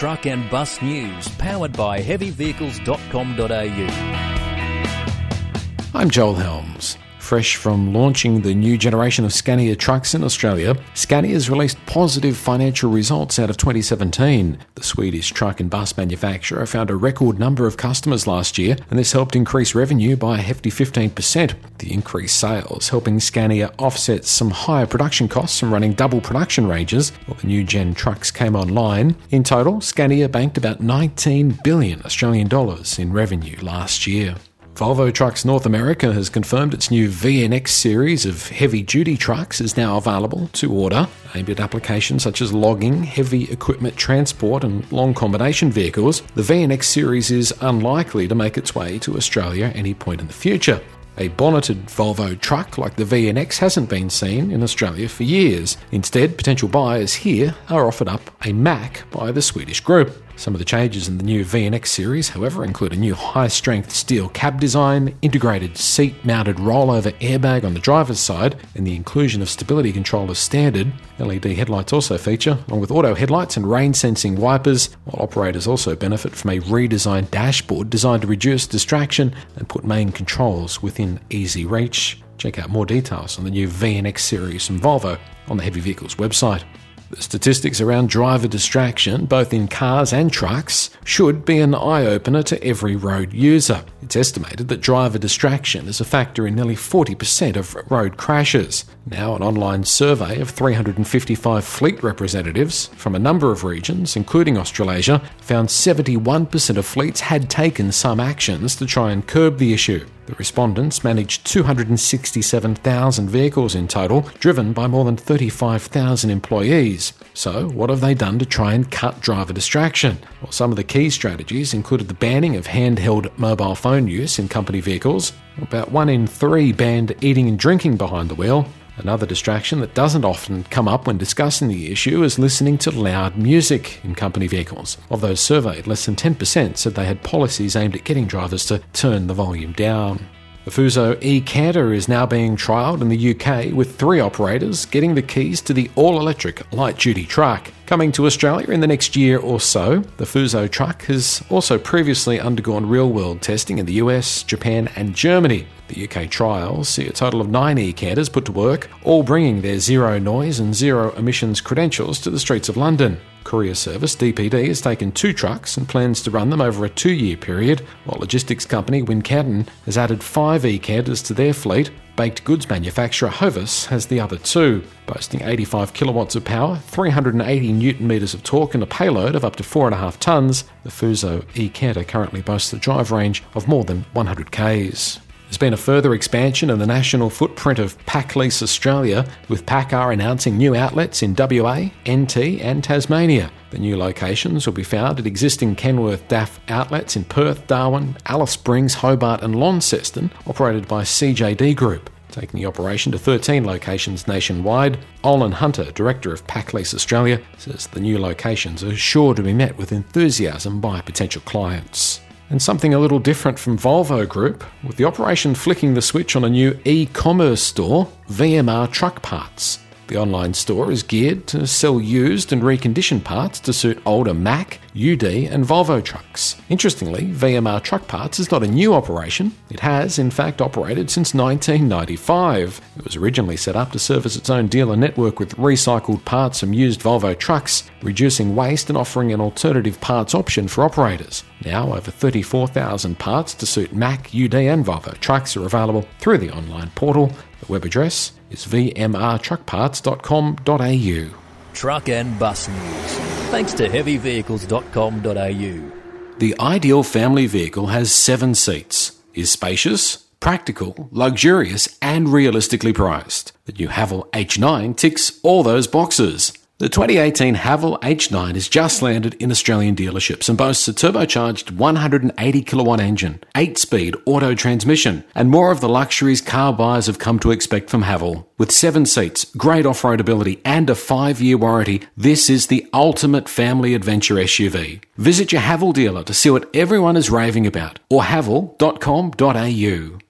truck and bus news powered by heavyvehicles.com.au. I'm Joel Helms. Fresh from launching the new generation of Scania trucks in Australia, Scania has released positive financial results out of 2017. The Swedish truck and bus manufacturer found a record number of customers last year, and this helped increase revenue by a hefty 15%. The increased sales helping Scania offset some higher production costs from running double production ranges while the new gen trucks came online. In total, Scania banked about 19 billion Australian dollars in revenue last year. Volvo Trucks North America has confirmed its new VNX series of heavy duty trucks is now available to order, aimed at applications such as logging, heavy equipment transport, and long combination vehicles. The VNX series is unlikely to make its way to Australia any point in the future. A bonneted Volvo truck like the VNX hasn't been seen in Australia for years. Instead, potential buyers here are offered up a Mack by the Swedish group. Some of the changes in the new VNX series, however, include a new high strength steel cab design, integrated seat mounted rollover airbag on the driver's side, and the inclusion of stability control as standard. LED headlights also feature, along with auto headlights and rain sensing wipers, while operators also benefit from a redesigned dashboard designed to reduce distraction and put main controls within easy reach. Check out more details on the new VNX series from Volvo on the Heavy Vehicles website. The statistics around driver distraction, both in cars and trucks, should be an eye opener to every road user. It's estimated that driver distraction is a factor in nearly 40% of road crashes. Now, an online survey of 355 fleet representatives from a number of regions, including Australasia, found 71% of fleets had taken some actions to try and curb the issue. The respondents managed 267,000 vehicles in total, driven by more than 35,000 employees. So, what have they done to try and cut driver distraction? Well, some of the key strategies included the banning of handheld mobile phone use in company vehicles. About one in three banned eating and drinking behind the wheel. Another distraction that doesn't often come up when discussing the issue is listening to loud music in company vehicles. Of those surveyed, less than 10% said they had policies aimed at getting drivers to turn the volume down. The Fuso e-Canter is now being trialled in the UK with three operators getting the keys to the all-electric light-duty truck. Coming to Australia in the next year or so, the Fuso truck has also previously undergone real-world testing in the US, Japan and Germany. The UK trials see a total of nine e-Canters put to work, all bringing their zero noise and zero emissions credentials to the streets of London. Courier Service DPD has taken two trucks and plans to run them over a two year period, while logistics company Wincanton has added five e-Canters to their fleet. Baked goods manufacturer Hovis has the other two, boasting 85 kilowatts of power, 380 newton meters of torque, and a payload of up to 4.5 tonnes. The Fuso e-Canter currently boasts a drive range of more than 100 k's. There's been a further expansion of the national footprint of PacLease Australia, with PACCAR announcing new outlets in WA, NT, and Tasmania. The new locations will be found at existing Kenworth DAF outlets in Perth, Darwin, Alice Springs, Hobart, and Launceston, operated by CJD Group. Taking the operation to 13 locations nationwide, Olin Hunter, director of PacLease Australia, says the new locations are sure to be met with enthusiasm by potential clients. And something a little different from Volvo Group, with the operation flicking the switch on a new e commerce store, VMR Truck Parts. The online store is geared to sell used and reconditioned parts to suit older Mack, UD, and Volvo trucks. Interestingly, VMR Truck Parts is not a new operation. It has, in fact, operated since 1995. It was originally set up to service its own dealer network with recycled parts from used Volvo trucks, reducing waste and offering an alternative parts option for operators. Now, over 34,000 parts to suit Mack, UD, and Volvo trucks are available through the online portal. The web address is vmrtruckparts.com.au. Truck and bus news. Thanks to heavyvehicles.com.au. The ideal family vehicle has seven seats, is spacious, practical, luxurious, and realistically priced. The new Haval H9 ticks all those boxes. The 2018 Haval H9 has just landed in Australian dealerships and boasts a turbocharged 180 kilowatt engine, 8 speed auto transmission, and more of the luxuries car buyers have come to expect from Haval. With 7 seats, great off road ability, and a 5 year warranty, this is the ultimate family adventure SUV. Visit your Haval dealer to see what everyone is raving about or haval.com.au.